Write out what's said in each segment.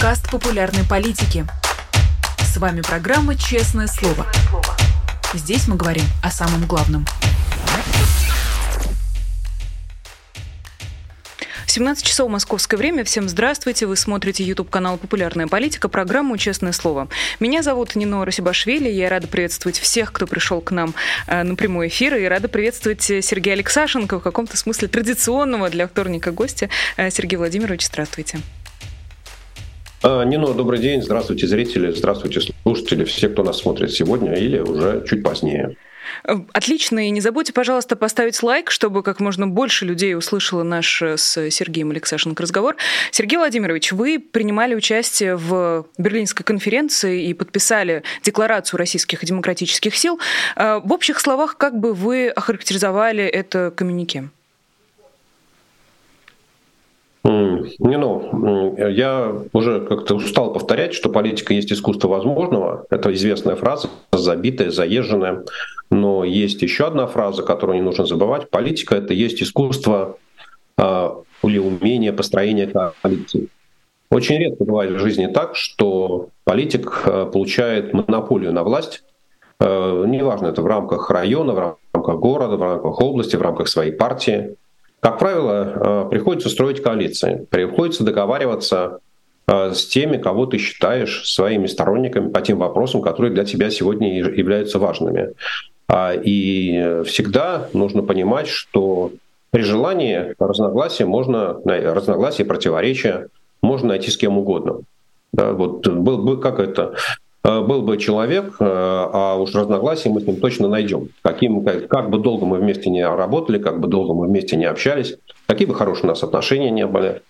подкаст популярной политики. С вами программа «Честное слово». Здесь мы говорим о самом главном. 17 часов московское время. Всем здравствуйте. Вы смотрите YouTube-канал «Популярная политика», программу «Честное слово». Меня зовут Нино Расибашвили. Я рада приветствовать всех, кто пришел к нам э, на прямой эфир. И рада приветствовать Сергея Алексашенко, в каком-то смысле традиционного для вторника гостя. Э, Сергей Владимирович, здравствуйте. А, Нино, добрый день. Здравствуйте, зрители. Здравствуйте, слушатели. Все, кто нас смотрит сегодня или уже чуть позднее. Э, отлично. И не забудьте, пожалуйста, поставить лайк, чтобы как можно больше людей услышало наш э, с Сергеем Алексашенко разговор. Сергей Владимирович, вы принимали участие в Берлинской конференции и подписали Декларацию российских демократических сил. Э, в общих словах, как бы вы охарактеризовали это коммюнике? Не, ну, я уже как-то устал повторять, что политика есть искусство возможного. Это известная фраза, забитая, заезженная. Но есть еще одна фраза, которую не нужно забывать. Политика — это есть искусство э, или умение построения коалиции. Очень редко бывает в жизни так, что политик э, получает монополию на власть, э, неважно, это в рамках района, в рамках города, в рамках области, в рамках своей партии. Как правило, приходится строить коалиции, приходится договариваться с теми, кого ты считаешь своими сторонниками по тем вопросам, которые для тебя сегодня являются важными. А, и всегда нужно понимать, что при желании разногласия можно, разногласия, противоречия можно найти с кем угодно. Да, вот был бы как это, э, был бы человек, э, а уж разногласия мы с ним точно найдем. Каким, как, как бы долго мы вместе не работали, как бы долго мы вместе не общались, какие бы хорошие у нас отношения не были.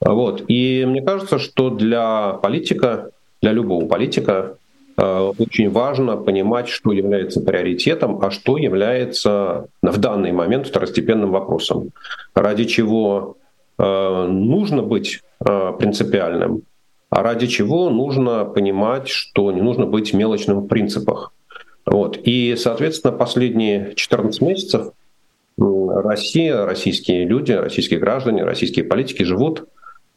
Вот. И мне кажется, что для политика, для любого политика, Э, очень важно понимать, что является приоритетом, а что является в данный момент второстепенным вопросом, ради чего э, нужно быть э, принципиальным, а ради чего нужно понимать, что не нужно быть мелочным в принципах. Вот. И, соответственно, последние 14 месяцев Россия, российские люди, российские граждане, российские политики живут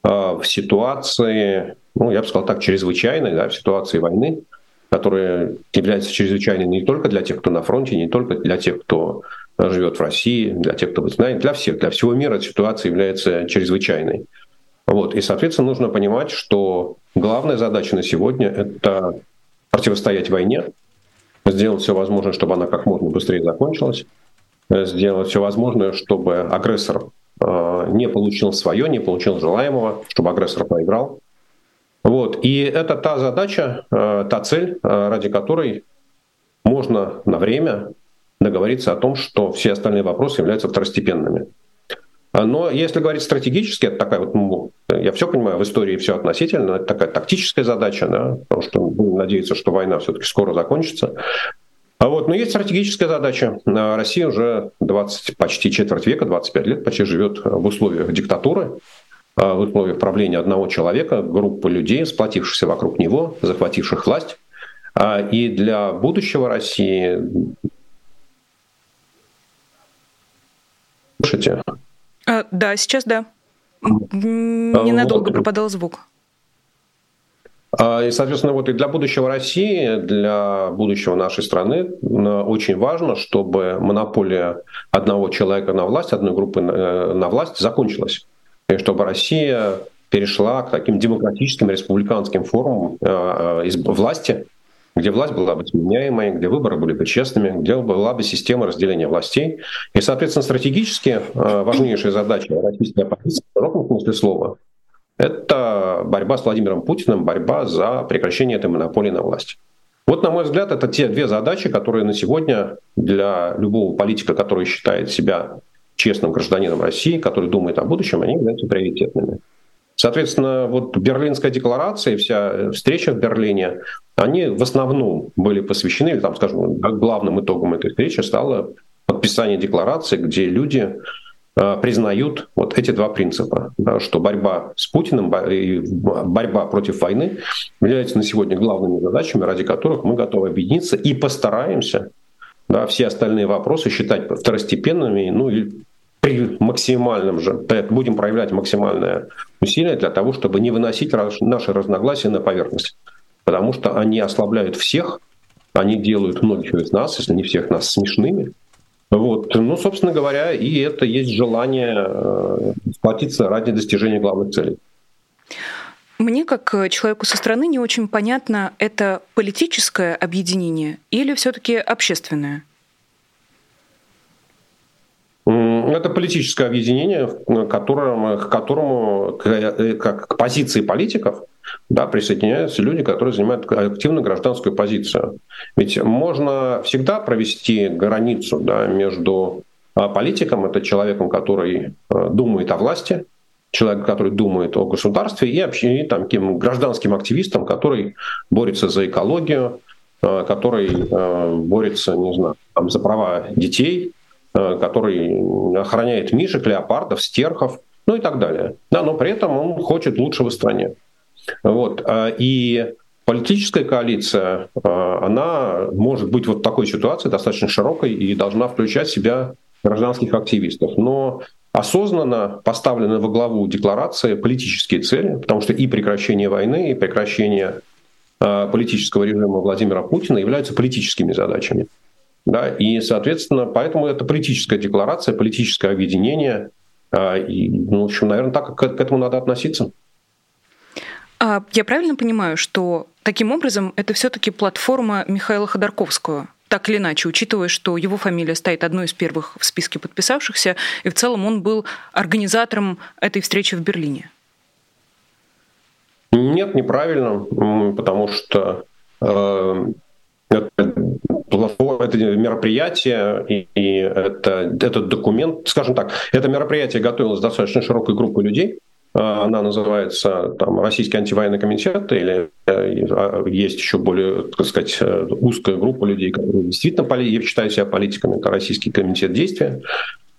в ситуации, ну, я бы сказал так, чрезвычайной, да, в ситуации войны, которая является чрезвычайной не только для тех, кто на фронте, не только для тех, кто живет в России, для тех, кто знает, для всех, для всего мира ситуация является чрезвычайной. Вот. И, соответственно, нужно понимать, что главная задача на сегодня — это противостоять войне, сделать все возможное, чтобы она как можно быстрее закончилась, сделать все возможное, чтобы агрессор э, не получил свое, не получил желаемого, чтобы агрессор проиграл, вот. И это та задача, э, та цель, э, ради которой можно на время договориться о том, что все остальные вопросы являются второстепенными. Но если говорить стратегически, это такая вот, ну, я все понимаю, в истории все относительно, это такая тактическая задача, да, потому что будем надеяться, что война все-таки скоро закончится. А вот, но есть стратегическая задача. Россия уже 20, почти четверть века, 25 лет почти живет в условиях диктатуры. А, в условиях правления одного человека, группы людей, сплотившихся вокруг него, захвативших власть. А, и для будущего России... Слушайте? А, да, сейчас да. Ненадолго вот. пропадал звук. И, соответственно, вот и для будущего России, для будущего нашей страны очень важно, чтобы монополия одного человека на власть, одной группы э, на власть закончилась и чтобы Россия перешла к таким демократическим республиканским формам э, из власти, где власть была бы сменяемой, где выборы были бы честными, где была бы система разделения властей. И, соответственно, стратегически э, важнейшая задача российской оппозиции, в широком смысле слова, это борьба с Владимиром Путиным, борьба за прекращение этой монополии на власть. Вот, на мой взгляд, это те две задачи, которые на сегодня для любого политика, который считает себя честным гражданином России, который думает о будущем, они являются приоритетными. Соответственно, вот Берлинская декларация и вся встреча в Берлине, они в основном были посвящены, или там, скажем, главным итогом этой встречи стало подписание декларации, где люди э, признают вот эти два принципа, да, что борьба с Путиным и борьба против войны являются на сегодня главными задачами, ради которых мы готовы объединиться и постараемся да, все остальные вопросы считать второстепенными, ну и при максимальном же, будем проявлять максимальное усилия для того, чтобы не выносить наши разногласия на поверхность. Потому что они ослабляют всех, они делают многих из нас, если не всех нас, смешными. Вот. Ну, собственно говоря, и это есть желание э, сплотиться ради достижения главных целей. Мне, как человеку со стороны, не очень понятно, это политическое объединение или все-таки общественное? Это политическое объединение, к которому, к, которому, э, как к позиции политиков да, присоединяются люди, которые занимают активную гражданскую позицию. Ведь можно всегда провести границу да, между а, политиком, это человеком, который э, думает о власти, человек, который думает о государстве, и, и там, таким гражданским активистом, который борется за экологию, э, который борется, не знаю, там, за права детей, который охраняет мишек, леопардов, стерхов, ну и так далее. Да, но при этом он хочет лучшего в стране. Вот. Э, и политическая коалиция, э, она может быть вот в такой ситуации достаточно широкой и должна включать в себя гражданских активистов. Но осознанно поставлены во главу декларации политические цели, потому что и прекращение войны, и прекращение политического режима Владимира Путина являются политическими задачами. Да, и, соответственно, поэтому это политическая декларация, политическое объединение. А, и, ну, в общем, наверное, так к, к этому надо относиться. А я правильно понимаю, что таким образом это все-таки платформа Михаила Ходорковского? Так или иначе, учитывая, что его фамилия стоит одной из первых в списке подписавшихся, и в целом он был организатором этой встречи в Берлине. Нет, неправильно, потому что э, это, это мероприятие и, и это, этот документ, скажем так, это мероприятие готовилось достаточно широкой группой людей. А, она называется там, Российский антивоенный комитет, или э, а, есть еще более, так сказать, э, узкая группа людей, которые действительно, я считаю себя политиками, это Российский комитет действия.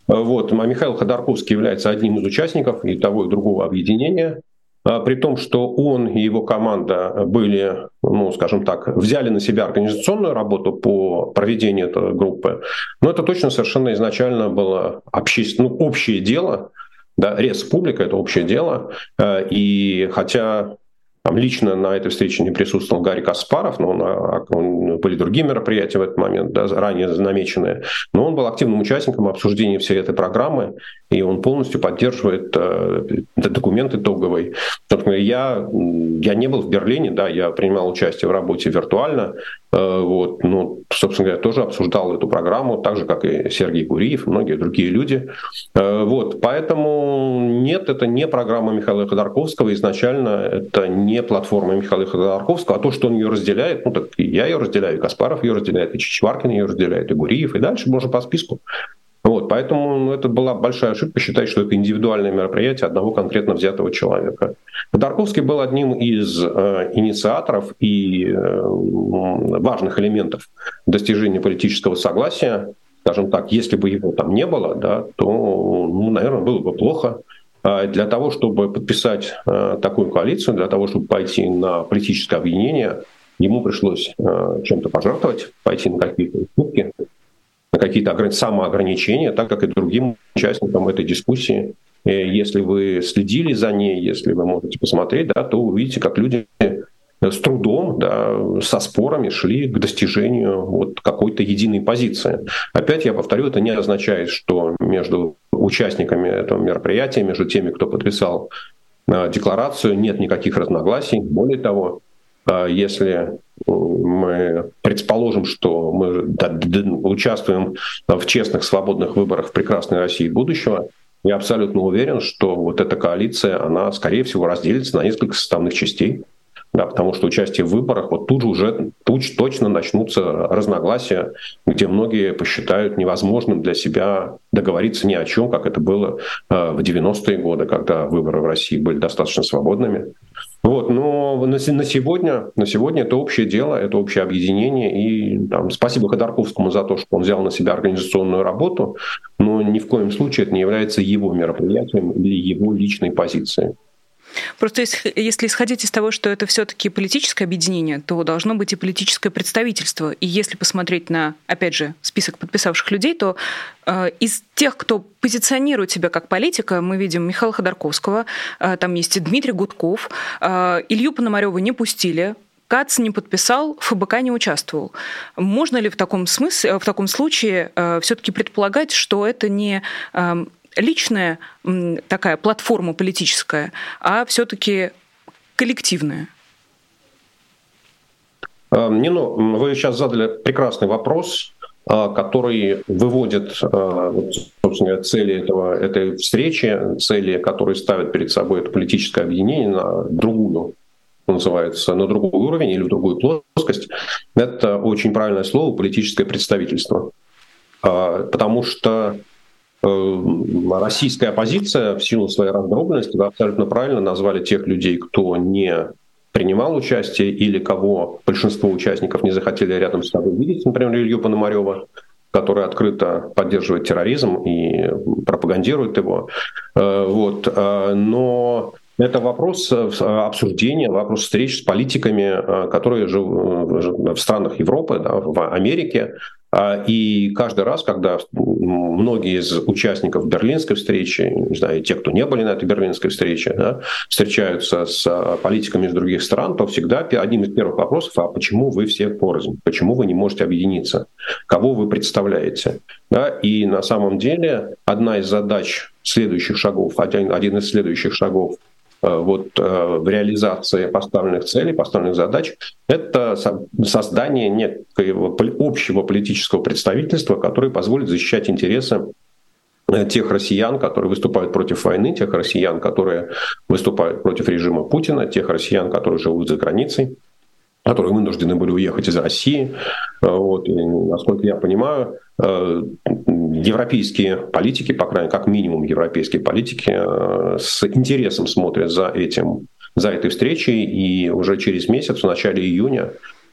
Вот. А Михаил Ходорковский является одним из участников и того и другого объединения. А, при том, что он и его команда были, ну, скажем так, взяли на себя организационную работу по проведению этой группы, но это точно совершенно изначально было общественное, ну, общее дело, да, республика — это общее дело, а, и хотя там лично на этой встрече не присутствовал Гарри Каспаров, но он, а, он, были другие мероприятия в этот момент, да, ранее намеченные. Но он был активным участником обсуждения всей этой программы, и он полностью поддерживает э, документ итоговый. Я, я не был в Берлине, да, я принимал участие в работе виртуально, э, вот, ну, собственно говоря, тоже обсуждал эту программу, так же, как и Сергей Гуриев, многие другие люди. Э, вот, поэтому нет, это не программа Михаила Ходорковского, изначально это не платформа Михаила Ходорковского, а то, что он ее разделяет, ну так и я ее разделяю, и Каспаров ее разделяет, и Чичваркин ее разделяет, и Гуриев, и дальше можно по списку. Вот, поэтому ну, это была большая ошибка считать, что это индивидуальное мероприятие одного конкретно взятого человека. Ходорковский был одним из э, инициаторов и э, важных элементов достижения политического согласия. Скажем так, если бы его там не было, да, то, ну, наверное, было бы плохо. А для того, чтобы подписать э, такую коалицию, для того, чтобы пойти на политическое объединение, ему пришлось э, чем-то пожертвовать, пойти на какие-то уступки, какие-то самоограничения, так как и другим участникам этой дискуссии. Э, если вы следили за ней, если вы можете посмотреть, да, то увидите, как люди с трудом, да, со спорами шли к достижению вот какой-то единой позиции. Опять я повторю, это не означает, что между участниками этого мероприятия, между теми, кто подписал э, декларацию, нет никаких разногласий. Более того, э, если мы предположим, что мы участвуем в честных, свободных выборах в прекрасной России будущего, я абсолютно уверен, что вот эта коалиция, она, скорее всего, разделится на несколько составных частей да, потому что участие в выборах, вот тут же уже тут точно начнутся разногласия, где многие посчитают невозможным для себя договориться ни о чем, как это было э, в 90-е годы, когда выборы в России были достаточно свободными. Вот, но на, на сегодня, на сегодня это общее дело, это общее объединение. И там, спасибо Ходорковскому за то, что он взял на себя организационную работу, но ни в коем случае это не является его мероприятием или его личной позицией. Просто если, исходить из того, что это все-таки политическое объединение, то должно быть и политическое представительство. И если посмотреть на, опять же, список подписавших людей, то э, из тех, кто позиционирует себя как политика, мы видим Михаила Ходорковского, э, там есть и Дмитрий Гудков, э, Илью Пономарева не пустили, КАЦ не подписал, ФБК не участвовал. Можно ли в таком смысле, в таком случае э, все-таки предполагать, что это не э, личная такая платформа политическая, а все-таки коллективная? Э, Нино, вы сейчас задали прекрасный вопрос, э, который выводит, э, собственно, цели этого, этой встречи, цели, которые ставят перед собой это политическое объединение на другую называется, на другой уровень или в другую плоскость, это очень правильное слово политическое представительство. Потому что российская оппозиция в силу своей раздробленности, вы абсолютно правильно назвали тех людей, кто не принимал участие или кого большинство участников не захотели рядом с собой видеть, например, Илью Пономарева, который открыто поддерживает терроризм и пропагандирует его. Э, вот. Э, но это вопрос обсуждения, вопрос встреч с политиками, которые живут в странах Европы, да, в Америке, и каждый раз, когда многие из участников берлинской встречи, не знаю, те, кто не были на этой берлинской встрече, да, встречаются с а, политиками из других стран, то всегда одним из первых вопросов, а почему вы все порознь? Почему вы не можете объединиться? Кого вы представляете? Да, и на самом деле одна из задач следующих шагов, один, один из следующих шагов вот э, в реализации поставленных целей, поставленных задач, это создание некоего общего политического представительства, которое позволит защищать интересы э, тех россиян, которые выступают против войны, тех россиян, которые выступают против режима Путина, тех россиян, которые живут за границей, которые вынуждены были уехать из России. Вот. И, насколько я понимаю, Э, европейские политики, по крайней мере, как минимум европейские политики, э, с интересом смотрят за этим, за этой встречей, и уже через месяц, в начале июня,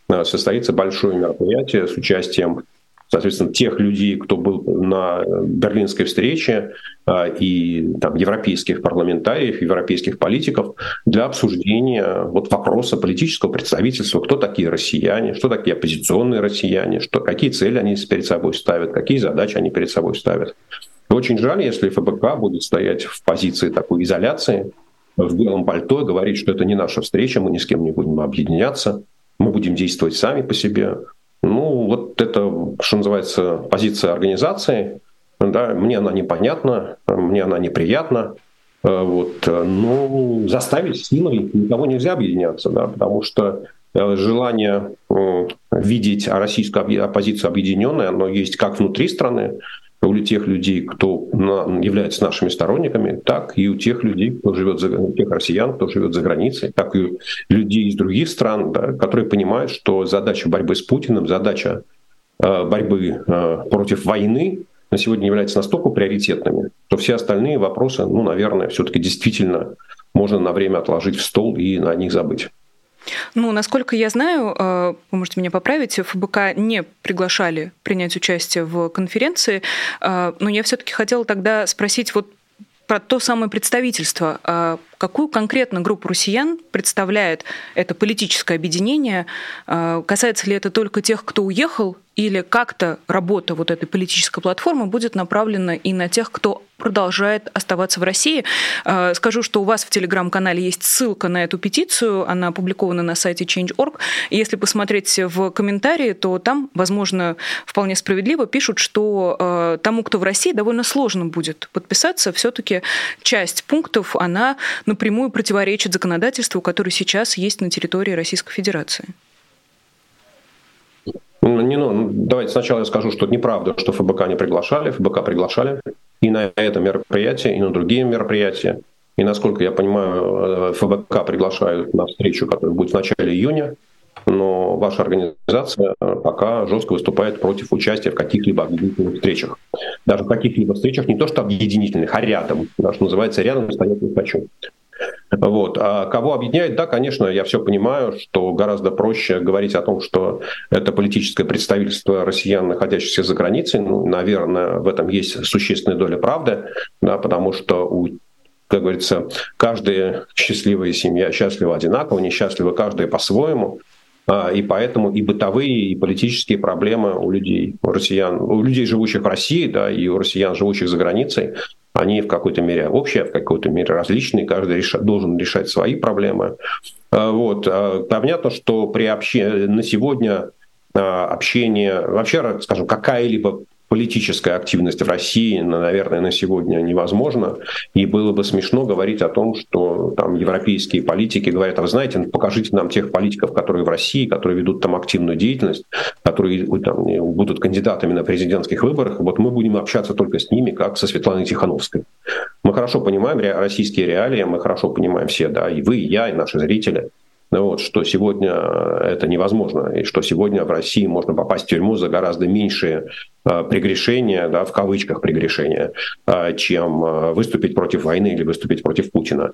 э, состоится большое мероприятие с участием соответственно, тех людей, кто был на берлинской встрече, а, и там, европейских парламентариев, европейских политиков для обсуждения вот вопроса политического представительства, кто такие россияне, что такие оппозиционные россияне, что, какие цели они перед собой ставят, какие задачи они перед собой ставят. очень жаль, если ФБК будет стоять в позиции такой изоляции, в белом пальто говорить, что это не наша встреча, мы ни с кем не будем объединяться, мы будем действовать сами по себе. Ну, вот это, что называется, позиция организации. Да, мне она непонятна, мне она неприятна. Э, вот, но заставить силой никого нельзя объединяться, да, потому что э, желание видеть российскую оппозицию объединенной, оно есть как внутри страны, у тех людей, кто является нашими сторонниками, так и у тех людей, кто живет за тех россиян, кто живет за границей, так и у людей из других стран, да, которые понимают, что задача борьбы с Путиным, задача э, борьбы э, против войны на сегодня является настолько приоритетными, что все остальные вопросы, ну, наверное, все-таки действительно можно на время отложить в стол и на них забыть. Ну, насколько я знаю, э, вы можете меня поправить, ФБК не приглашали принять участие в конференции, э, но я все-таки хотела тогда спросить вот про то самое представительство. Э, какую конкретно группу россиян представляет это политическое объединение? Касается ли это только тех, кто уехал или как-то работа вот этой политической платформы будет направлена и на тех, кто продолжает оставаться в России. А, скажу, что у вас в телеграм-канале есть ссылка на эту петицию, она опубликована на сайте Change.org. Если посмотреть в комментарии, то там, возможно, вполне справедливо пишут, что а, тому, кто в России, довольно сложно будет подписаться. Все-таки часть пунктов, она напрямую противоречит законодательству, которое сейчас есть на территории Российской Федерации. Ну, не, ну, давайте сначала я скажу, что неправда, что ФБК не приглашали. ФБК приглашали и на это мероприятие, и на другие мероприятия. И, насколько я понимаю, э, ФБК приглашают на встречу, которая будет в начале июня. Но ваша организация э, пока жестко выступает против участия в каких-либо объединительных встречах. Даже в каких-либо встречах не то что объединительных, а рядом. Да, что называется, рядом стоять не хочу. Вот. А кого объединяет? Да, конечно, я все понимаю, что гораздо проще говорить о том, что это политическое представительство россиян, находящихся за границей. Ну, наверное, в этом есть существенная доля правды, да, потому что у как говорится, каждая счастливая семья счастлива одинаково, несчастлива каждая по-своему. А, и поэтому и бытовые, и политические проблемы у людей, у россиян, у людей, живущих в России, да, и у россиян, живущих за границей, они в какой-то мере общие, в какой-то мере различные, каждый решать, должен решать свои проблемы. А, вот. А, понятно, что при общении на сегодня общение, вообще, скажем, какая-либо политическая активность в России, наверное, на сегодня невозможна. И было бы смешно говорить о том, что там европейские политики говорят, а вы знаете, ну, покажите нам тех политиков, которые в России, которые ведут там активную деятельность, которые там, будут кандидатами на президентских выборах, вот мы будем общаться только с ними, как со Светланой Тихановской. Мы хорошо понимаем российские реалии, мы хорошо понимаем все, да, и вы, и я, и наши зрители, ну вот, что сегодня это невозможно, и что сегодня в России можно попасть в тюрьму за гораздо меньшие э, прегрешения, да, в кавычках прегрешения, э, чем э, выступить против войны или выступить против Путина.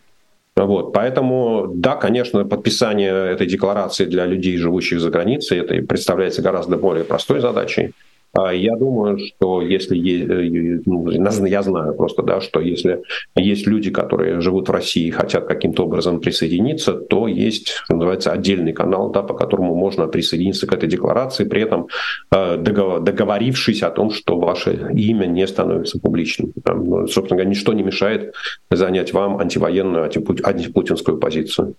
Вот, поэтому, да, конечно, подписание этой декларации для людей, живущих за границей, это представляется гораздо более простой задачей. А я думаю, что если э, ну, я знаю просто, да, что если есть люди, которые живут в России и хотят каким-то образом присоединиться, то есть, что называется, отдельный канал, да, по которому можно присоединиться к этой декларации, при этом э, договорившись о том, что ваше имя не становится публичным. Ну, собственно говоря, ничто не мешает занять вам антивоенную, антипутинскую позицию.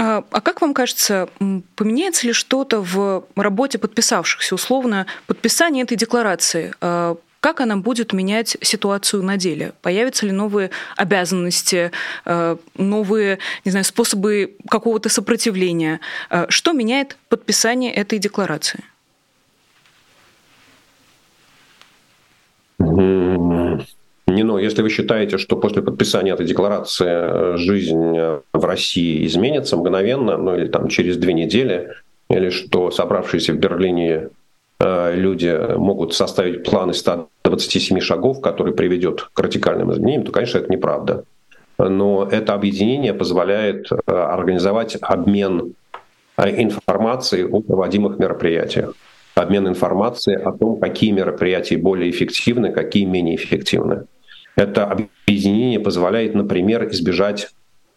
А, а как вам кажется, поменяется ли что-то в работе подписавшихся, условно, подписание этой декларации? А, как она будет менять ситуацию на деле? Появятся ли новые обязанности, а, новые, не знаю, способы какого-то сопротивления? Что меняет подписание этой декларации? Не, но если вы считаете, что после подписания этой декларации э, жизнь э, в России изменится мгновенно, ну или там через две недели, или что собравшиеся в Берлине э, люди могут составить план из 127 шагов, который приведет к радикальным изменениям, то, конечно, это неправда. Но это объединение позволяет организовать обмен информацией о проводимых мероприятиях обмен информацией о том, какие мероприятия более эффективны, какие менее эффективны. Это объединение позволяет, например, избежать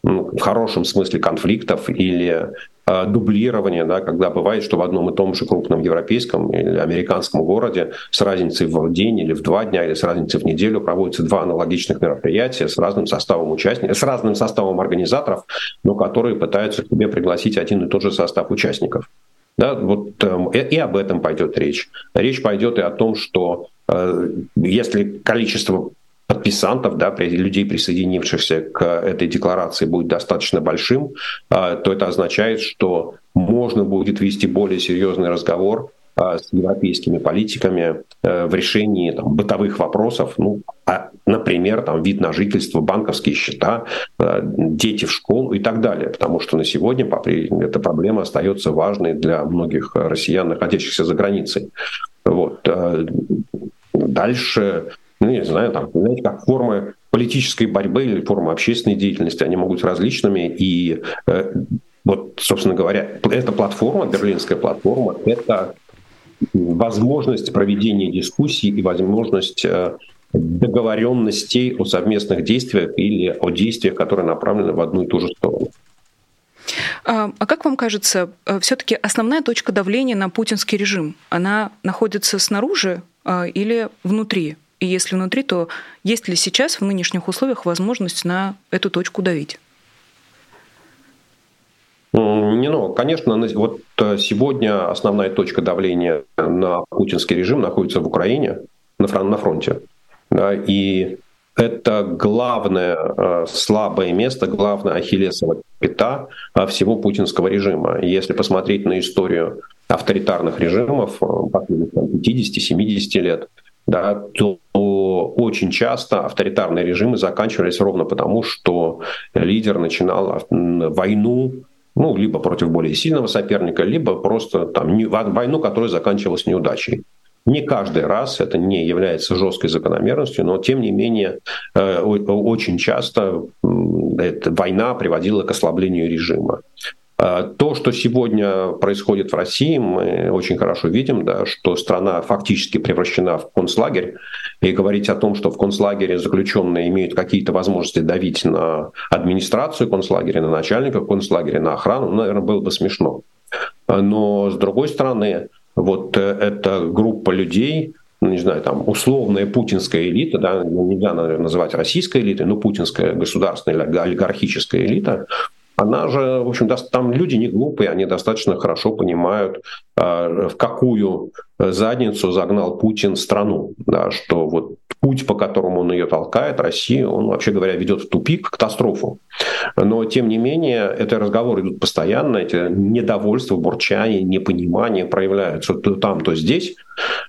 ну, в хорошем смысле конфликтов или э, дублирования, да, когда бывает, что в одном и том же крупном европейском или американском городе с разницей в день или в два дня или с разницей в неделю проводятся два аналогичных мероприятия с разным составом участников, с разным составом организаторов, но которые пытаются к себе пригласить один и тот же состав участников. Да, вот э, и об этом пойдет речь. Речь пойдет и о том, что э, если количество подписантов, да, людей, присоединившихся к этой декларации, будет достаточно большим, а, то это означает, что можно будет вести более серьезный разговор а, с европейскими политиками э, в решении там, бытовых вопросов, ну, а, например, там, вид на жительство, банковские счета, э, дети в школу и так далее, потому что на сегодня эта проблема остается важной для многих россиян, находящихся за границей. Вот. Э, дальше ну, не знаю, там, знаете, как формы политической борьбы или формы общественной деятельности, они могут быть различными, и э, вот, собственно говоря, эта платформа, берлинская платформа, это возможность проведения дискуссий и возможность э, договоренностей о совместных действиях или о действиях, которые направлены в одну и ту же сторону. А, а как вам кажется, э, все-таки основная точка давления на путинский режим, она находится снаружи а, или внутри? И если внутри, то есть ли сейчас в нынешних условиях возможность на эту точку давить? Не, ну, конечно, вот э, сегодня основная точка давления на путинский режим находится в Украине, на, фронте. Да, и это главное э, слабое место, главное ахиллесово пята э, всего путинского режима. Если посмотреть на историю авторитарных режимов последних 50-70 лет, да, то очень часто авторитарные режимы заканчивались ровно потому, что лидер начинал войну ну, либо против более сильного соперника, либо просто там, войну, которая заканчивалась неудачей. Не каждый раз это не является жесткой закономерностью, но тем не менее э, очень часто эта война приводила к ослаблению режима. То, что сегодня происходит в России, мы очень хорошо видим, да, что страна фактически превращена в концлагерь. И говорить о том, что в концлагере заключенные имеют какие-то возможности давить на администрацию концлагеря, на начальника концлагеря, на охрану, ну, наверное, было бы смешно. Но, с другой стороны, вот э, эта группа людей, ну, не знаю, там, условная путинская элита, да, нельзя, наверное, называть российской элитой, но путинская государственная или олигархическая элита, она же, в общем, там люди не глупые, они достаточно хорошо понимают, а, в какую задницу загнал Путин страну, да, что вот путь, по которому он ее толкает, Россию, он, вообще говоря, ведет в тупик, в катастрофу. Но, тем не менее, эти разговоры идут постоянно, эти недовольства, бурчания, непонимание проявляются то там, то здесь.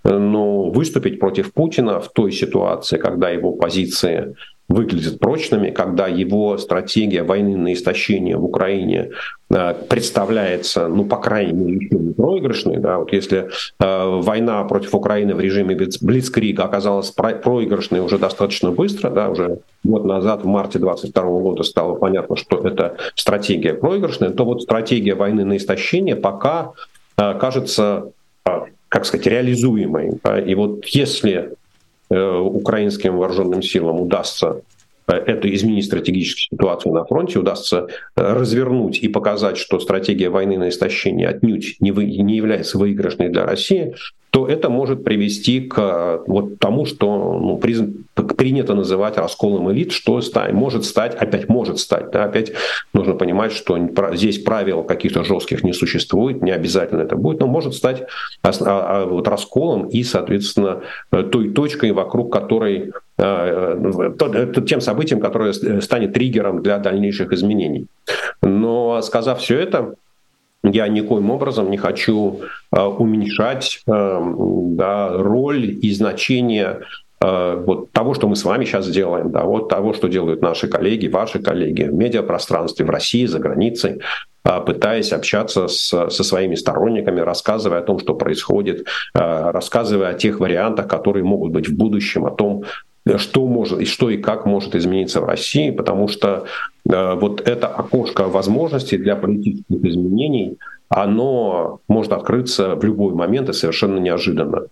Но выступить против Путина в той ситуации, когда его позиции выглядят прочными, когда его стратегия войны на истощение в Украине э, представляется, ну, по крайней мере, еще не проигрышной. Да? Вот если э, война против Украины в режиме Блицкрига оказалась проигрышной уже достаточно быстро, да, уже год назад, в марте 22 года стало понятно, что это стратегия проигрышная, то вот стратегия войны на истощение пока э, кажется, э, как сказать, реализуемой. И вот если украинским вооруженным силам удастся э, это изменить стратегическую ситуацию на фронте, удастся э, развернуть и показать, что стратегия войны на истощение отнюдь не, вы, не является выигрышной для России, то это может привести к вот тому, что ну, приз, принято называть расколом элит, что стать, может стать, опять может стать. Да, опять нужно понимать, что здесь правил каких-то жестких не существует, не обязательно это будет, но может стать а, а, вот расколом и, соответственно, той точкой, вокруг которой э, э, тем событием, которое станет триггером для дальнейших изменений. Но сказав все это, я никоим образом не хочу э, уменьшать э, да, роль и значение э, вот того, что мы с вами сейчас делаем, да, вот того, что делают наши коллеги, ваши коллеги в медиапространстве, в России, за границей, пытаясь общаться с, со своими сторонниками, рассказывая о том, что происходит, рассказывая о тех вариантах, которые могут быть в будущем, о том, что может и что и как может измениться в России, потому что э, вот это окошко возможностей для политических изменений, оно может открыться в любой момент и совершенно неожиданно.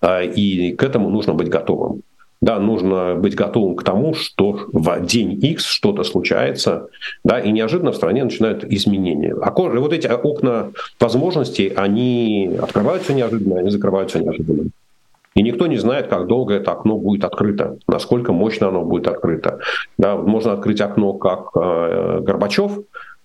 Э, и к этому нужно быть готовым. Да, нужно быть готовым к тому, что в день X что-то случается, да, и неожиданно в стране начинают изменения. А вот эти окна возможностей, они открываются неожиданно, они закрываются неожиданно. И никто не знает, как долго это окно будет открыто, насколько мощно оно будет открыто. Да, можно открыть окно, как э, Горбачев,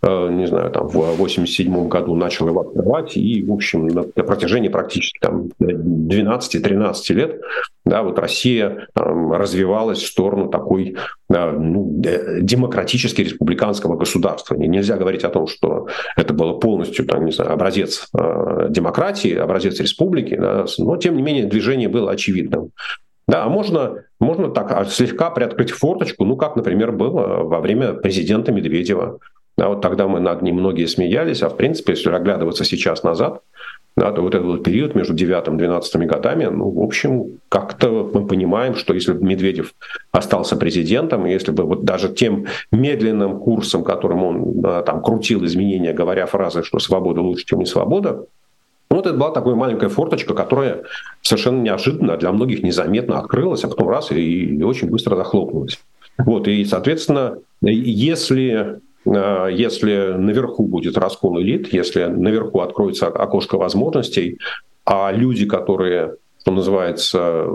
не знаю, там в 87 году начал его открывать, и, в общем, на, протяжении практически там 12-13 лет, да, вот Россия там, развивалась в сторону такой да, ну, демократически республиканского государства. Нельзя говорить о том, что это было полностью, там, не знаю, образец э, демократии, образец республики, да, но, тем не менее, движение было очевидным. Да, а можно, можно так а слегка приоткрыть форточку, ну, как, например, было во время президента Медведева. Да, вот тогда мы над ним многие смеялись, а в принципе, если оглядываться сейчас назад, да, то вот этот вот период между 9 и 12 годами, ну, в общем, как-то мы понимаем, что если бы Медведев остался президентом, если бы вот даже тем медленным курсом, которым он да, там крутил изменения, говоря фразы, что свобода лучше, чем не свобода, вот это была такая маленькая форточка, которая совершенно неожиданно, для многих незаметно открылась, а потом раз и, и очень быстро захлопнулась. Вот, и, соответственно, если если наверху будет раскол элит, если наверху откроется окошко возможностей, а люди, которые, что называется,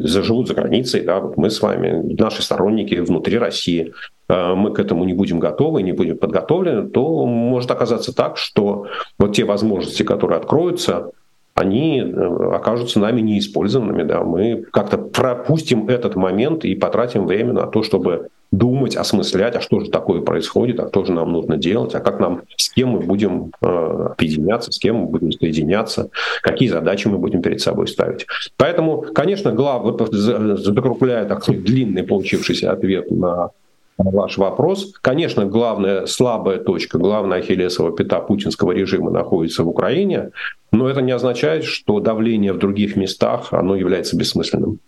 заживут за границей, да, вот мы с вами, наши сторонники внутри России, э, мы к этому не будем готовы, не будем подготовлены, то может оказаться так, что вот те возможности, которые откроются, они э, окажутся нами неиспользованными. Да. Мы как-то пропустим этот момент и потратим время на то, чтобы думать, осмыслять, а что же такое происходит, а что же нам нужно делать, а как нам, с кем мы будем э, объединяться, с кем мы будем соединяться, какие задачи мы будем перед собой ставить. Поэтому, конечно, глав, вот, закругляя такой длинный получившийся ответ на ваш вопрос. Конечно, главная слабая точка, главная ахиллесова пята путинского режима находится в Украине, но это не означает, что давление в других местах оно является бессмысленным.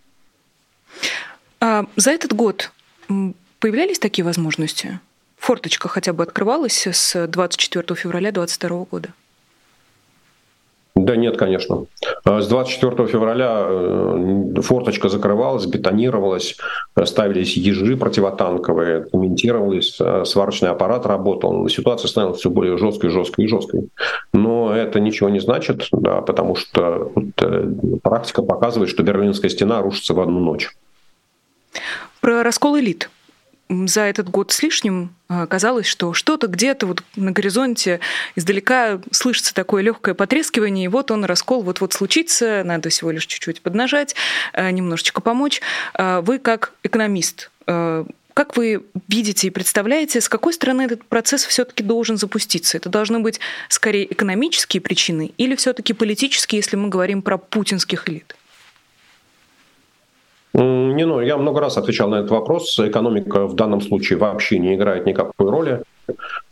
А за этот год появлялись такие возможности? форточка хотя бы открывалась с 24 февраля 2022 года? Да нет, конечно. А с 24 февраля э, форточка закрывалась, бетонировалась, ставились ежи противотанковые, комментировались, э, сварочный аппарат работал. Ситуация становилась все более жесткой, жесткой и жесткой. Но это ничего не значит, да, потому что вот, э, практика показывает, что Берлинская стена рушится в одну ночь. Про раскол элит за этот год с лишним а, казалось, что что-то где-то вот на горизонте издалека слышится такое легкое потрескивание, и вот он раскол вот-вот случится, надо всего лишь чуть-чуть поднажать, а, немножечко помочь. А, вы как экономист, как вы видите и представляете, с какой стороны этот процесс все-таки должен запуститься? Это должны быть скорее экономические причины или все-таки политические, если мы говорим про путинских элит? Не, ну, я много раз отвечал на этот вопрос. Экономика в данном случае вообще не играет никакой роли.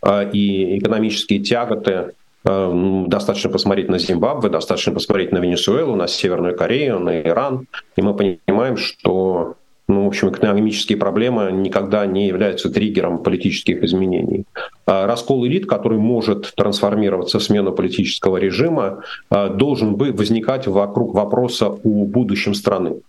А, и экономические тяготы а, Достаточно посмотреть на Зимбабве, достаточно посмотреть на Венесуэлу, на Северную Корею, на Иран. И мы понимаем, что ну, в общем, экономические проблемы никогда не являются триггером политических изменений. А раскол элит, который может трансформироваться в смену политического режима, должен бы возникать вокруг вопроса о будущем страны.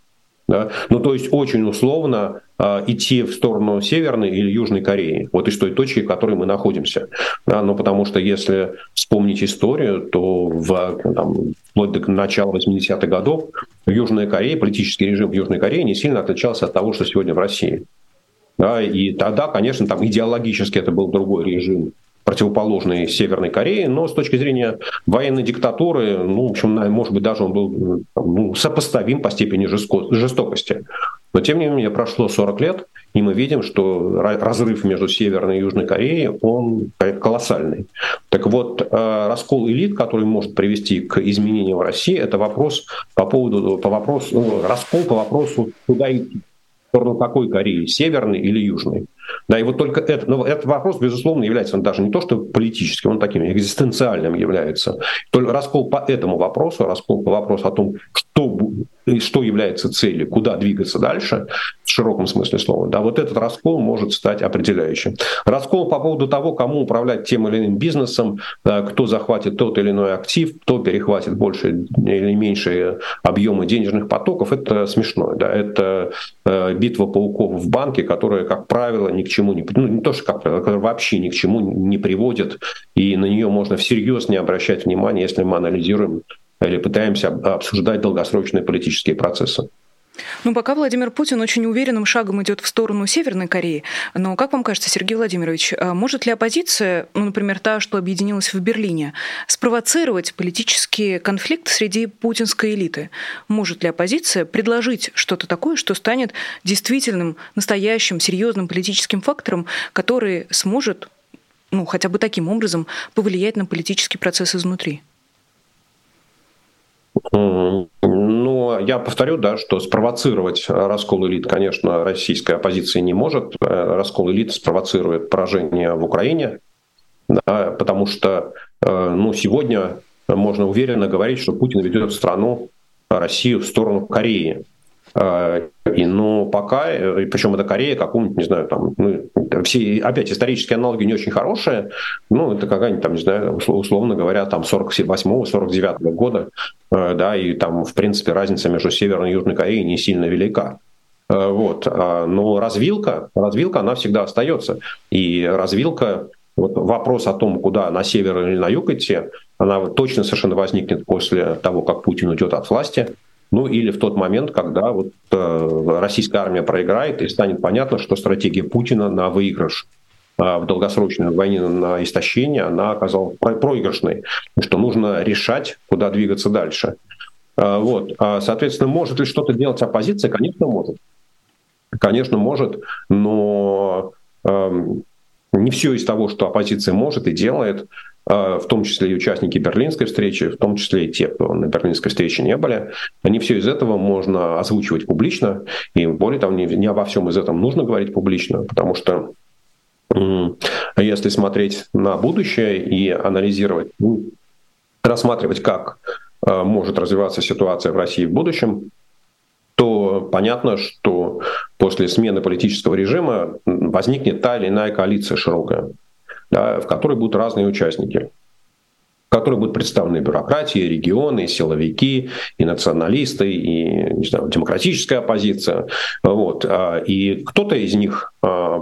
Да? Ну, то есть очень условно э, идти в сторону Северной или Южной Кореи, вот из той точки, в которой мы находимся. Да? Ну, потому что если вспомнить историю, то в, там, вплоть до начала 80-х годов Южная Корея, политический режим Южной Корее не сильно отличался от того, что сегодня в России. Да, и тогда, конечно, там идеологически это был другой режим противоположной Северной Корее, но с точки зрения военной диктатуры, ну, в общем, может быть, даже он был ну, сопоставим по степени жестокости. Но, тем не менее, прошло 40 лет, и мы видим, что разрыв между Северной и Южной Кореей, он колоссальный. Так вот, э, раскол элит, который может привести к изменениям в России, это вопрос по поводу, по вопросу, ну, раскол по вопросу, куда идти в сторону какой Кореи, северной или южной. Да, и вот только это, ну, этот вопрос, безусловно, является он даже не то, что политическим, он таким экзистенциальным является. Только раскол по этому вопросу, раскол по вопросу о том, что, что является целью, куда двигаться дальше, в широком смысле слова, да, вот этот раскол может стать определяющим. Раскол по поводу того, кому управлять тем или иным бизнесом, кто захватит тот или иной актив, кто перехватит больше или меньше объемы денежных потоков, это смешно. Да, это э, битва пауков в банке, которая, как правило, ни к чему не, ну, не то, что как правило, которая вообще ни к чему не приводит, и на нее можно всерьез не обращать внимания, если мы анализируем или пытаемся обсуждать долгосрочные политические процессы. Ну, пока Владимир Путин очень уверенным шагом идет в сторону Северной Кореи. Но как вам кажется, Сергей Владимирович, а может ли оппозиция, ну, например, та, что объединилась в Берлине, спровоцировать политический конфликт среди путинской элиты? Может ли оппозиция предложить что-то такое, что станет действительным, настоящим, серьезным политическим фактором, который сможет, ну, хотя бы таким образом повлиять на политический процесс изнутри? Ну, я повторю, да, что спровоцировать раскол элит, конечно, российская оппозиция не может. Э, раскол элит спровоцирует поражение в Украине, да, потому что э, ну, сегодня можно уверенно говорить, что Путин ведет страну, Россию в сторону Кореи. А, и, но пока, э, причем это Корея, какому-нибудь, не знаю, там, ну, все, опять, исторические аналоги не очень хорошие, ну, это какая-нибудь, там, не знаю, условно говоря, там, 48-49 года, э, да, и там, в принципе, разница между Северной и Южной Кореей не сильно велика. Э, вот. А, но развилка, развилка, она всегда остается. И развилка, вот вопрос о том, куда на север или на юг идти, она точно совершенно возникнет после того, как Путин уйдет от власти. Ну или в тот момент, когда вот, э, российская армия проиграет и станет понятно, что стратегия Путина на выигрыш э, в долгосрочной войне на истощение, она оказалась проигрышной, что нужно решать, куда двигаться дальше. Э, вот. А, соответственно, может ли что-то делать оппозиция? Конечно, может. Конечно, может, но эм, не все из того, что оппозиция может и делает, в том числе и участники Берлинской встречи, в том числе и те, кто на Берлинской встрече не были, не все из этого можно озвучивать публично, и более того, не, не обо всем из этого нужно говорить публично, потому что если смотреть на будущее и анализировать, ну, рассматривать, как а, может развиваться ситуация в России в будущем, то понятно, что после смены политического режима возникнет та или иная коалиция широкая, да, в которой будут разные участники в которой будут представлены бюрократии, регионы, силовики, и националисты, и не знаю, демократическая оппозиция. Вот. А, и кто-то из них а,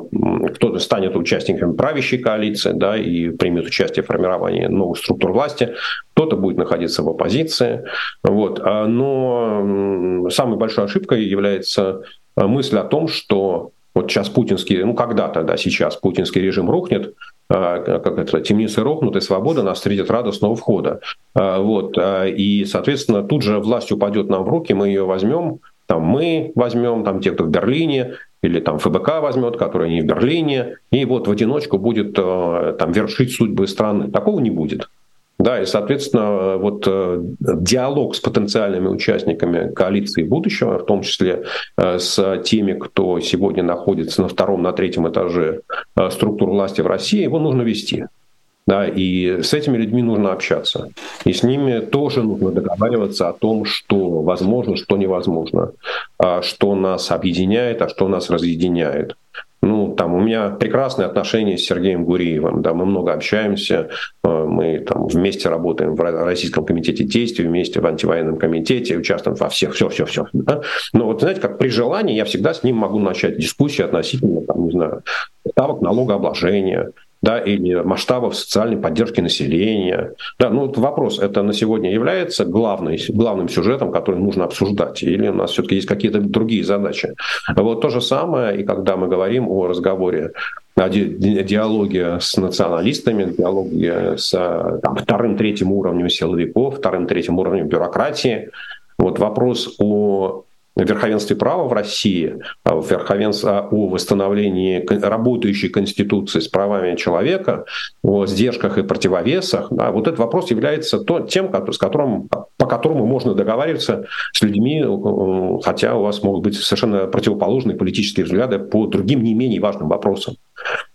кто-то станет участником правящей коалиции да, и примет участие в формировании новых структур власти, кто-то будет находиться в оппозиции. Вот. А, но самой большой ошибкой является мысль о том, что вот сейчас путинский, ну когда-то, да, сейчас путинский режим рухнет, как это, темницы рухнут, и свобода нас встретит радостного входа. А, вот. А, и, соответственно, тут же власть упадет нам в руки, мы ее возьмем, там мы возьмем, там те, кто в Берлине, или там ФБК возьмет, который не в Берлине, и вот в одиночку будет там вершить судьбы страны. Такого не будет. Да, и, соответственно, вот э, диалог с потенциальными участниками коалиции будущего, в том числе э, с теми, кто сегодня находится на втором, на третьем этаже э, структур власти в России, его нужно вести. Да, и с этими людьми нужно общаться. И с ними тоже нужно договариваться о том, что возможно, что невозможно, а что нас объединяет, а что нас разъединяет. Ну, там у меня прекрасные отношения с Сергеем Гуриевым, да, мы много общаемся, э, мы там вместе работаем в Российском комитете действий, вместе в антивоенном комитете, участвуем во всех, все, все, все. Да? Но вот, знаете, как при желании я всегда с ним могу начать дискуссию относительно, там, не знаю, ставок налогообложения, да, или масштабов социальной поддержки населения. Да, ну вот вопрос, это на сегодня является главной, главным сюжетом, который нужно обсуждать, или у нас все-таки есть какие-то другие задачи. Вот то же самое, и когда мы говорим о разговоре о диалоге с националистами, диалоге с там, вторым, третьим уровнем силовиков, вторым, третьим уровнем бюрократии. Вот вопрос о верховенстве права в России, а верховенстве, а о восстановлении работающей конституции с правами человека, о сдержках и противовесах, да, вот этот вопрос является то, тем, с которым, по которому можно договариваться с людьми, хотя у вас могут быть совершенно противоположные политические взгляды по другим не менее важным вопросам.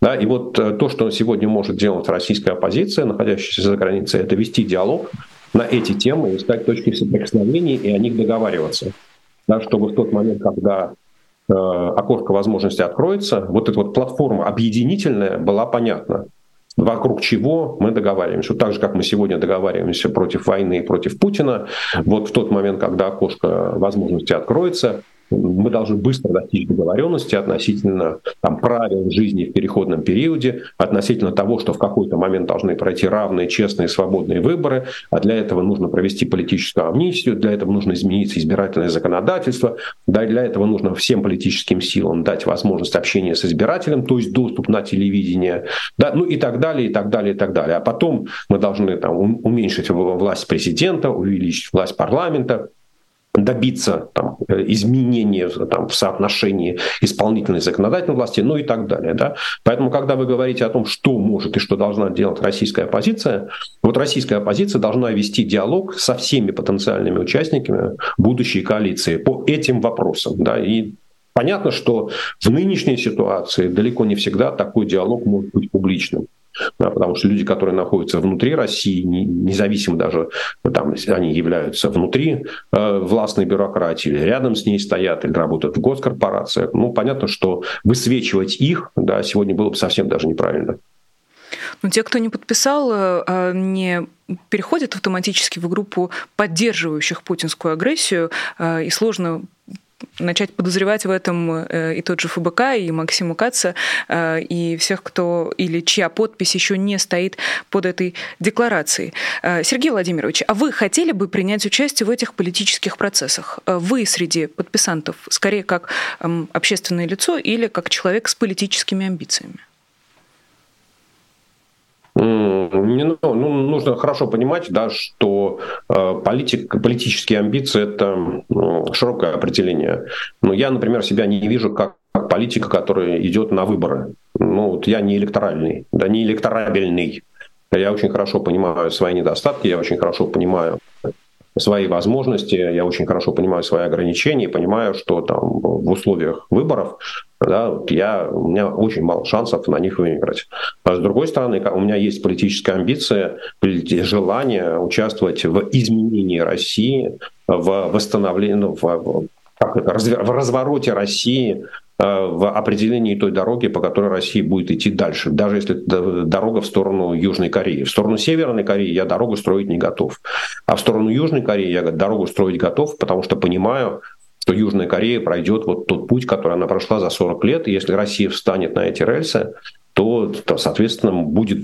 Да, и вот э, то, что сегодня может делать российская оппозиция, находящаяся за границей, это вести диалог на эти темы, искать точки соприкосновения и о них договариваться да, чтобы в тот момент, когда э, окошко возможности откроется, вот эта вот платформа объединительная была понятна, вокруг чего мы договариваемся. Вот так же, как мы сегодня договариваемся против войны и против Путина, вот в тот момент, когда окошко возможности откроется, мы должны быстро достичь договоренности относительно там, правил жизни в переходном периоде, относительно того, что в какой-то момент должны пройти равные, честные, свободные выборы, а для этого нужно провести политическую амнистию, для этого нужно изменить избирательное законодательство, да, для этого нужно всем политическим силам дать возможность общения с избирателем, то есть доступ на телевидение, да, ну и так далее, и так далее, и так далее. А потом мы должны там, уменьшить власть президента, увеличить власть парламента, добиться там, э, изменения там, в соотношении исполнительной и законодательной власти, ну и так далее. Да? Поэтому, когда вы говорите о том, что может и что должна делать российская оппозиция, вот российская оппозиция должна вести диалог со всеми потенциальными участниками будущей коалиции по этим вопросам. Да? И понятно, что в нынешней ситуации далеко не всегда такой диалог может быть публичным. Да, потому что люди, которые находятся внутри России, не, независимо даже, там, они являются внутри э, властной бюрократии, или рядом с ней стоят, или работают в госкорпорациях, ну, понятно, что высвечивать их да, сегодня было бы совсем даже неправильно. Но те, кто не подписал, э, а не переходят автоматически в группу поддерживающих путинскую агрессию, э, и сложно начать подозревать в этом э, и тот же ФБК, и Максима Каца, э, и всех, кто или чья подпись еще не стоит под этой декларацией. Э, Сергей Владимирович, а вы хотели бы принять участие в этих политических процессах? Вы среди подписантов скорее как эм, общественное лицо или как человек с политическими амбициями? Не, ну, ну, нужно хорошо понимать, да, что э, политик, политические амбиции – это широкое определение. Но я, например, себя не вижу как, политика, который идет на выборы. Ну, вот я не электоральный, да не электорабельный. Я очень хорошо понимаю свои недостатки, я очень хорошо понимаю свои возможности, я очень хорошо понимаю свои ограничения, понимаю, что там в условиях выборов да, я, у меня очень мало шансов на них выиграть. А с другой стороны, у меня есть политическая амбиция, желание участвовать в изменении России, в восстановлении, ну, в как это, в развороте России Э, в определении той дороги, по которой Россия будет идти дальше, даже если дорога в сторону Южной Кореи. В сторону Северной Кореи я дорогу строить не готов. А в сторону Южной Кореи я дорогу строить готов, потому что понимаю, что Южная Корея пройдет вот тот путь, который она прошла за 40 лет. И если Россия встанет на эти рельсы, то, то соответственно, будет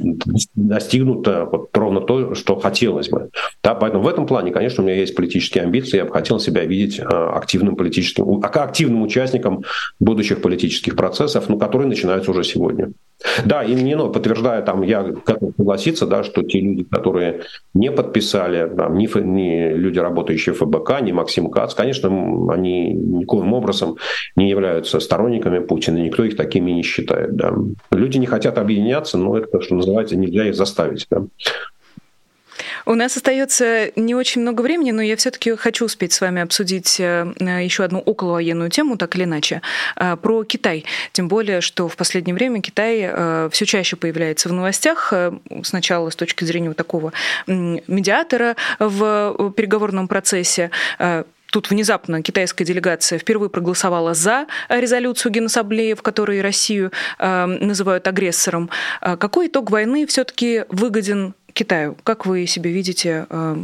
достигнуто вот ровно то, что хотелось бы. Да, поэтому в этом плане, конечно, у меня есть политические амбиции, я бы хотел себя видеть а, активным политическим, активным участником будущих политических процессов, ну, которые начинаются уже сегодня. Да, и не, ну, подтверждая, там, я готов согласиться, да, что те люди, которые не подписали, там, ни, ни люди, работающие в ФБК, ни Максим Кац, конечно, они никоим образом не являются сторонниками Путина, никто их такими не считает. Да. Люди не хотят объединяться, но это, что называется, нельзя их заставить. Да. У нас остается не очень много времени, но я все-таки хочу успеть с вами обсудить э, еще одну околовоенную тему, так или иначе, э, про Китай. Тем более, что в последнее время Китай э, все чаще появляется в новостях. Сначала с точки зрения вот такого медиатора в переговорном процессе, Тут внезапно китайская делегация впервые проголосовала за резолюцию Генассамблеи, в которой Россию э, называют агрессором. Какой итог войны все-таки выгоден Китаю. Как вы себе видите э,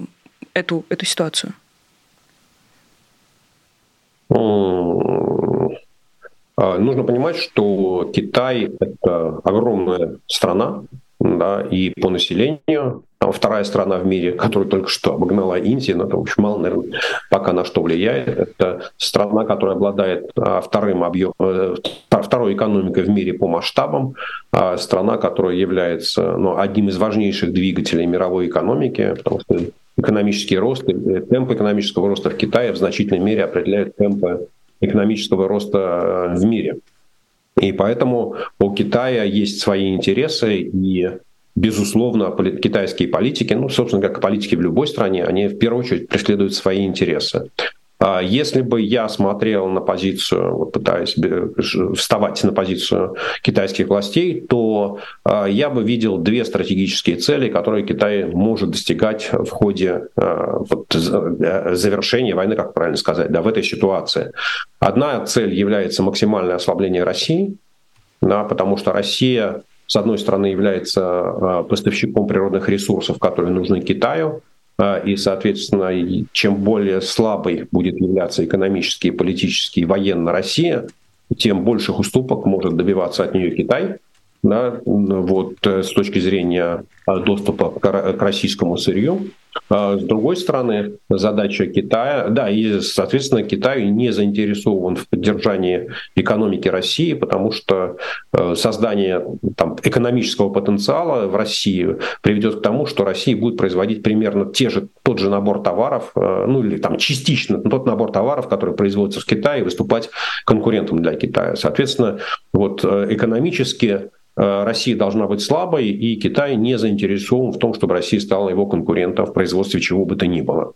эту, эту ситуацию? А, нужно понимать, что Китай – это огромная страна, да, и по населению там вторая страна в мире, которая только что обогнала Индию, но это, в общем, мало, наверное, пока на что влияет. Это страна, которая обладает а, вторым объем, э, второй экономикой в мире по масштабам, а страна, которая является ну, одним из важнейших двигателей мировой экономики, потому что экономический рост, э, темп экономического роста в Китае в значительной мере определяет темпы экономического роста э, в мире. И поэтому у Китая есть свои интересы, и безусловно, китайские политики, ну, собственно, как и политики в любой стране, они в первую очередь преследуют свои интересы. А если бы я смотрел на позицию, вот пытаясь вставать на позицию китайских властей, то а, я бы видел две стратегические цели, которые Китай может достигать в ходе а, вот, завершения войны, как правильно сказать, да, в этой ситуации. Одна цель является максимальное ослабление России, да, потому что Россия с одной стороны, является поставщиком природных ресурсов, которые нужны Китаю, и, соответственно, чем более слабой будет являться экономически, политически и военно Россия, тем больших уступок может добиваться от нее Китай, да, вот, э, с точки зрения а, доступа к российскому сырью. А, с другой стороны, задача Китая, да, и, соответственно, Китай не заинтересован в поддержании экономики России, потому что э, создание там, экономического потенциала в России приведет к тому, что Россия будет производить примерно те же, тот же набор товаров, э, ну или там частично тот набор товаров, который производится в Китае, выступать конкурентом для Китая. Соответственно, вот э, экономически Э, Россия должна быть слабой, и Китай не заинтересован в том, чтобы Россия стала его конкурентом в производстве чего бы то ни было.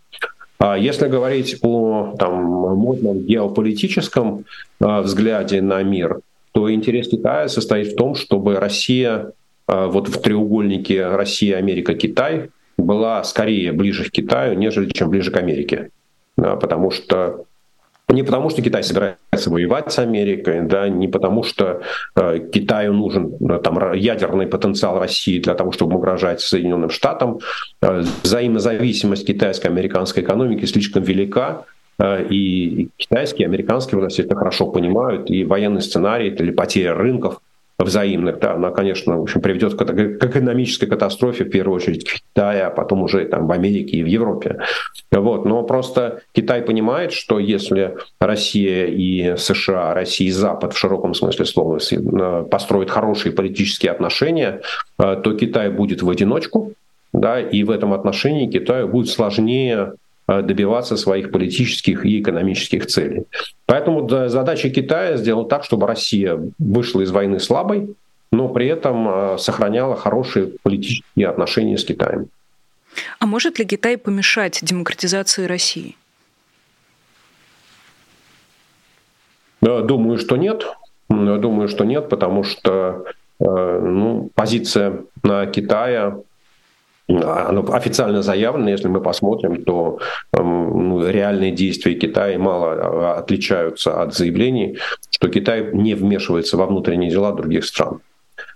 А если говорить о там, модном геополитическом э, взгляде на мир, то интерес Китая состоит в том, чтобы Россия э, вот в треугольнике Россия, Америка, Китай была скорее ближе к Китаю, нежели чем ближе к Америке. Потому что не потому, что Китай собирается воевать с Америкой, да, не потому, что э, Китаю нужен э, там, ядерный потенциал России для того, чтобы угрожать Соединенным Штатам. Э, взаимозависимость китайско-американской экономики слишком велика, э, и китайские, и американские власти это хорошо понимают, и военный сценарий или потеря рынков взаимных, да, она, конечно, в общем, приведет к, экономической катастрофе, в первую очередь в Китае, а потом уже там в Америке и в Европе. Вот. Но просто Китай понимает, что если Россия и США, Россия и Запад в широком смысле слова э, построят хорошие политические отношения, э, то Китай будет в одиночку, да, и в этом отношении Китаю будет сложнее добиваться своих политических и экономических целей. Поэтому задача Китая сделать так, чтобы Россия вышла из войны слабой, но при этом э, сохраняла хорошие политические отношения с Китаем. А может ли Китай помешать демократизации России? Думаю, что нет. Думаю, что нет, потому что э, ну, позиция Китая оно официально заявлено, если мы посмотрим, то ну, реальные действия Китая мало а, отличаются от заявлений, что Китай не вмешивается во внутренние дела других стран.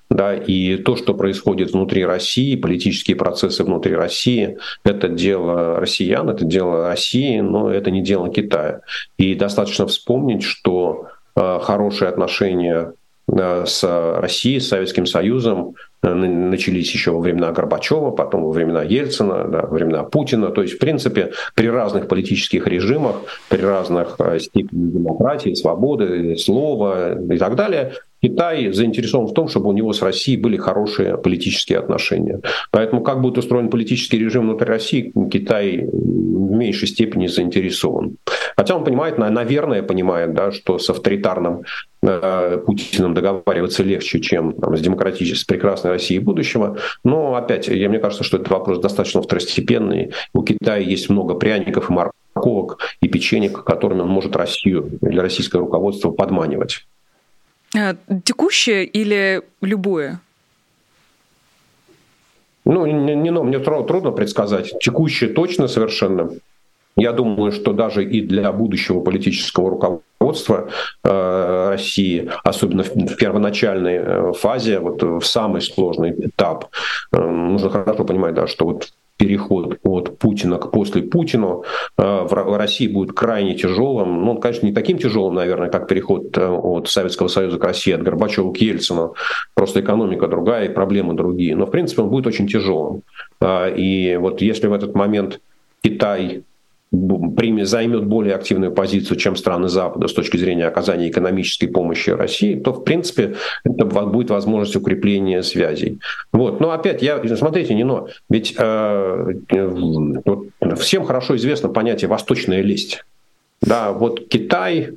Да, и то, что происходит внутри России, политические процессы внутри России, это дело россиян, это дело России, но это не дело Китая. И достаточно вспомнить, что э, хорошие отношения э, с Россией, с Советским Союзом начались еще во времена Горбачева, потом во времена Ельцина, да, во времена Путина. То есть, в принципе, при разных политических режимах, при разных э, степенях демократии, свободы, слова и так далее, Китай заинтересован в том, чтобы у него с Россией были хорошие политические отношения. Поэтому как будет устроен политический режим внутри России, Китай в меньшей степени заинтересован. Хотя он понимает, наверное, понимает, да, что с авторитарным э, Путиным договариваться легче, чем там, с демократической, с прекрасной Россией будущего. Но опять, я, мне кажется, что этот вопрос достаточно второстепенный. У Китая есть много пряников и морковок и печенек, которыми он может Россию или российское руководство подманивать. А, текущее или любое? Ну, не, не, ну, мне трудно предсказать. Текущее точно совершенно. Я думаю, что даже и для будущего политического руководства э, России, особенно в, в первоначальной э, фазе, вот в самый сложный этап, э, нужно хорошо понимать, да, что вот переход от Путина к после Путину э, в России будет крайне тяжелым. Ну, он, конечно, не таким тяжелым, наверное, как переход э, от Советского Союза к России, от Горбачева к Ельцину. Просто экономика другая и проблемы другие. Но, в принципе, он будет очень тяжелым. Э, и вот если в этот момент Китай займет более активную позицию, чем страны Запада с точки зрения оказания экономической помощи России, то, в принципе, это будет возможность укрепления связей. Вот. Но опять, я, смотрите, не но, ведь э, вот, всем хорошо известно понятие «восточная лесть». Да, вот Китай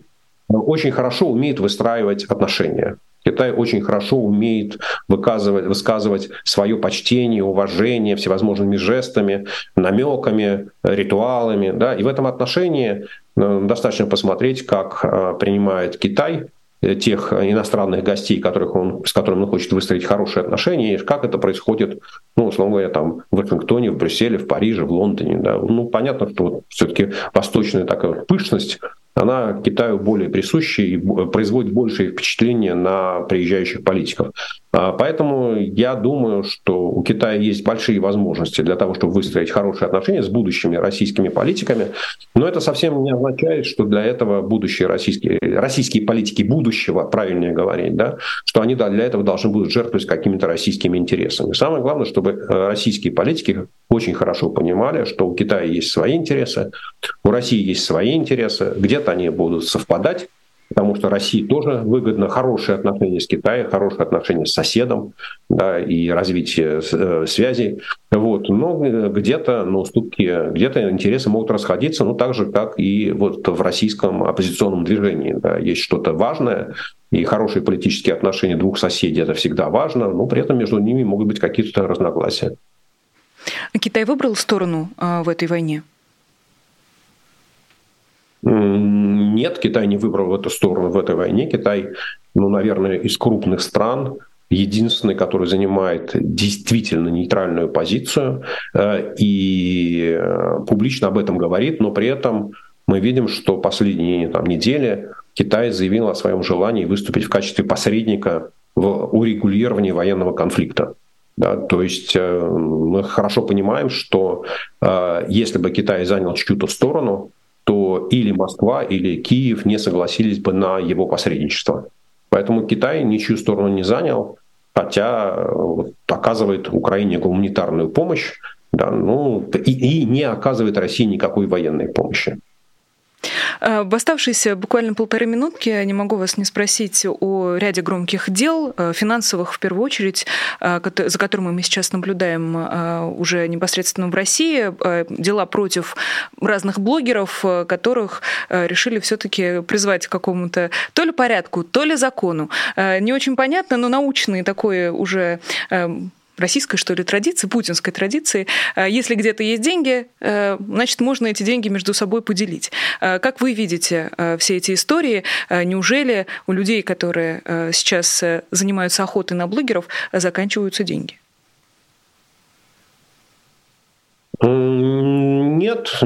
очень хорошо умеет выстраивать отношения. Китай очень хорошо умеет выказывать, высказывать свое почтение, уважение всевозможными жестами, намеками, ритуалами. Да? И в этом отношении э, достаточно посмотреть, как э, принимает Китай э, тех иностранных гостей, которых он, с которыми он хочет выстроить хорошие отношения, и как это происходит, ну, условно говоря, там, в Вашингтоне, в Брюсселе, в Париже, в Лондоне. Да. Ну, понятно, что вот все-таки восточная такая пышность она Китаю более присуща и производит большее впечатление на приезжающих политиков. А, поэтому я думаю, что у Китая есть большие возможности для того, чтобы выстроить хорошие отношения с будущими российскими политиками. Но это совсем не означает, что для этого будущие российские, российские политики будущего, правильнее говорить, да, что они для этого должны будут жертвовать какими-то российскими интересами. Самое главное, чтобы э, российские политики очень хорошо понимали, что у Китая есть свои интересы, у России есть свои интересы, где-то они будут совпадать, потому что России тоже выгодно хорошие отношения с Китаем, хорошие отношения с соседом да, и развитие э, связей. Вот. Но где-то на уступки, где-то интересы могут расходиться, ну так же, как и вот в российском оппозиционном движении. Да. Есть что-то важное, и хорошие политические отношения двух соседей это всегда важно, но при этом между ними могут быть какие-то разногласия. Китай выбрал сторону а, в этой войне? Нет, Китай не выбрал эту сторону в этой войне. Китай, ну, наверное, из крупных стран единственный, который занимает действительно нейтральную позицию э, и э, публично об этом говорит, но при этом мы видим, что последние там, недели Китай заявил о своем желании выступить в качестве посредника в урегулировании военного конфликта. Да, то есть э, мы хорошо понимаем, что если бы Китай занял чью-то сторону, то или Москва, или Киев не согласились бы на его посредничество. Поэтому Китай ничью сторону не занял, хотя вот, оказывает Украине гуманитарную помощь, да, ну, и, и не оказывает России никакой военной помощи. Э, в оставшиеся буквально полторы минутки не могу вас не спросить о ряде громких дел, э, финансовых в первую очередь, э, за которыми мы сейчас наблюдаем уже непосредственно в России. Дела против разных блогеров, которых решили все-таки призвать к какому-то то ли порядку, то ли закону. Не очень понятно, но научный такой уже российской, что ли, традиции, путинской традиции. Э, если где-то есть деньги, э, значит, можно эти деньги между собой поделить. Э, как вы видите все эти истории? Неужели у людей, которые сейчас занимаются охотой на блогеров, заканчиваются деньги? Нет.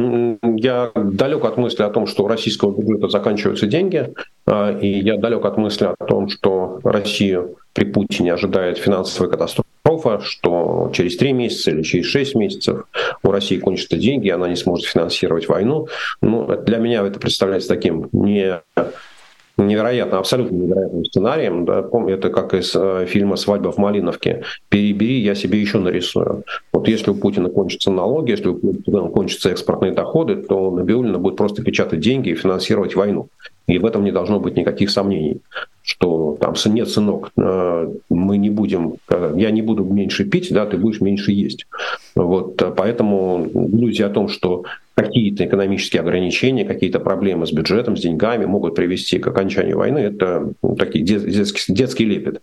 Я далек от мысли о том, что у российского бюджета заканчиваются деньги, а, и я далек от мысли о том, что Россию при Путине ожидает финансовая катастрофа, что через три месяца или через шесть месяцев у России кончатся деньги, и она не сможет финансировать войну. Ну, для меня это представляется таким не невероятно, абсолютно невероятным сценарием. Да, помню, это как из э, фильма «Свадьба в Малиновке». «Перебери, я себе еще нарисую». Вот если у Путина кончатся налоги, если у Путина кончатся экспортные доходы, то Набиулина будет просто печатать деньги и финансировать войну. И в этом не должно быть никаких сомнений, что там нет, сынок, э, мы не будем, э, я не буду меньше пить, да, ты будешь меньше есть. Вот, э, поэтому иллюзия о том, что какие-то экономические ограничения, какие-то проблемы с бюджетом, с деньгами могут привести к окончанию войны, это ну, такие детский, детский лепет.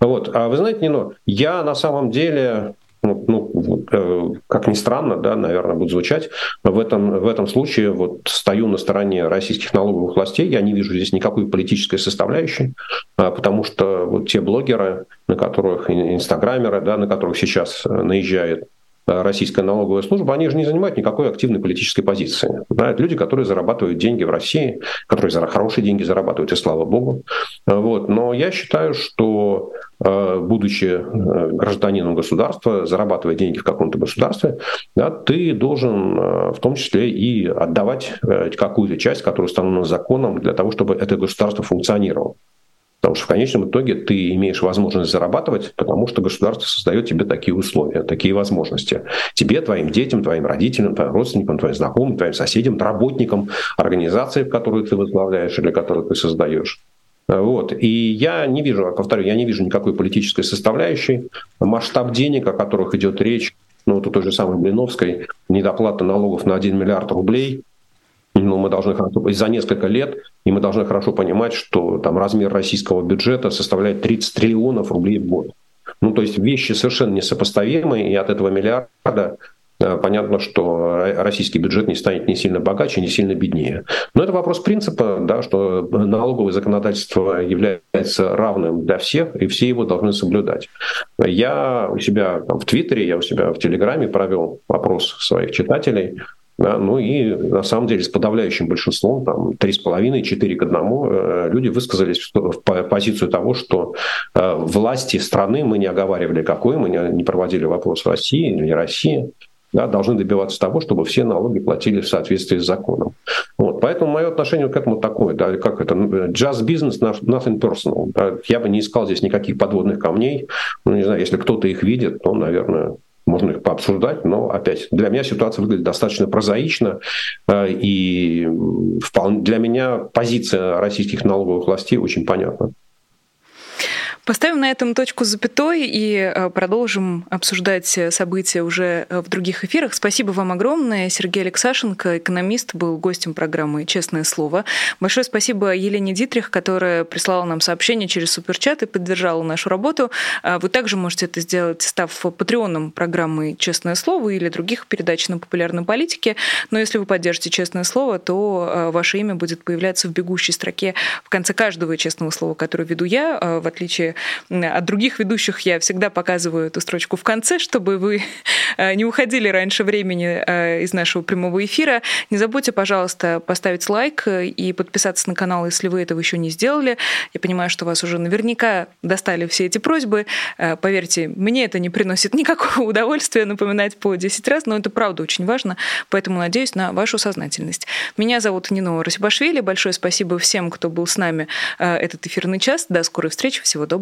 Вот. А вы знаете, Нино, я на самом деле ну, ну, э, как ни странно, да, наверное, будет звучать, в этом, в этом случае вот стою на стороне российских налоговых властей, я не вижу здесь никакой политической составляющей, а, потому что вот те блогеры, на которых, инстаграмеры, да, на которых сейчас наезжает российская налоговая служба, они же не занимают никакой активной политической позиции. Да, это люди, которые зарабатывают деньги в России, которые хорошие деньги зарабатывают, и слава богу. Э, вот. Но я считаю, что э, будучи гражданином государства, зарабатывая деньги в каком-то государстве, да, ты должен в том числе и отдавать какую-то часть, которая установлена законом, для того, чтобы это государство функционировало. Потому что в конечном итоге ты имеешь возможность зарабатывать, потому что государство создает тебе такие условия, такие возможности. Тебе, твоим детям, твоим родителям, твоим родственникам, твоим знакомым, твоим соседям, работникам организации, которую ты возглавляешь или которую ты создаешь. Вот. И я не вижу, повторю, я не вижу никакой политической составляющей. Масштаб денег, о которых идет речь, ну, вот у той же самой Блиновской, недоплата налогов на 1 миллиард рублей, ну, мы должны хорошо, за несколько лет, и мы должны хорошо понимать, что там размер российского бюджета составляет 30 триллионов рублей в год. Ну, то есть вещи совершенно несопоставимые, и от этого миллиарда э, понятно, что российский бюджет не станет ни сильно богаче, ни сильно беднее. Но это вопрос принципа, да, что налоговое законодательство является равным для всех, и все его должны соблюдать. Я у себя там, в Твиттере, я у себя в Телеграме провел опрос своих читателей – да, ну и на самом деле с подавляющим большинством, там 3,5-4 к 1, э, люди высказались в позицию того, что э, власти страны, мы не оговаривали какой, мы не проводили вопрос России или не России, да, должны добиваться того, чтобы все налоги платили в соответствии с законом. Вот, поэтому мое отношение к этому такое, да, как это, just business, nothing personal. Да, я бы не искал здесь никаких подводных камней. Ну, не знаю, если кто-то их видит, то, наверное, можно их пообсуждать, но опять для меня ситуация выглядит достаточно прозаично, э, и для меня позиция российских налоговых властей очень понятна. Поставим на этом точку запятой и э, продолжим обсуждать события уже э, в других эфирах. Спасибо вам огромное. Сергей Алексашенко, экономист, был гостем программы «Честное слово». Большое спасибо Елене Дитрих, которая прислала нам сообщение через суперчат и поддержала нашу работу. А вы также можете это сделать, став патреоном программы «Честное слово» или других передач на популярной политике. Но если вы поддержите «Честное слово», то э, ваше имя будет появляться в бегущей строке в конце каждого «Честного слова», которое веду я, в отличие от других ведущих я всегда показываю эту строчку в конце, чтобы вы э, не уходили раньше времени э, из нашего прямого эфира. Не забудьте, пожалуйста, поставить лайк и подписаться на канал, если вы этого еще не сделали. Я понимаю, что вас уже наверняка достали все эти просьбы. Э, поверьте, мне это не приносит никакого удовольствия напоминать по 10 раз, но это правда очень важно, поэтому надеюсь на вашу сознательность. Меня зовут Нино Расибашвили. Большое спасибо всем, кто был с нами этот эфирный час. До скорой встречи. Всего доброго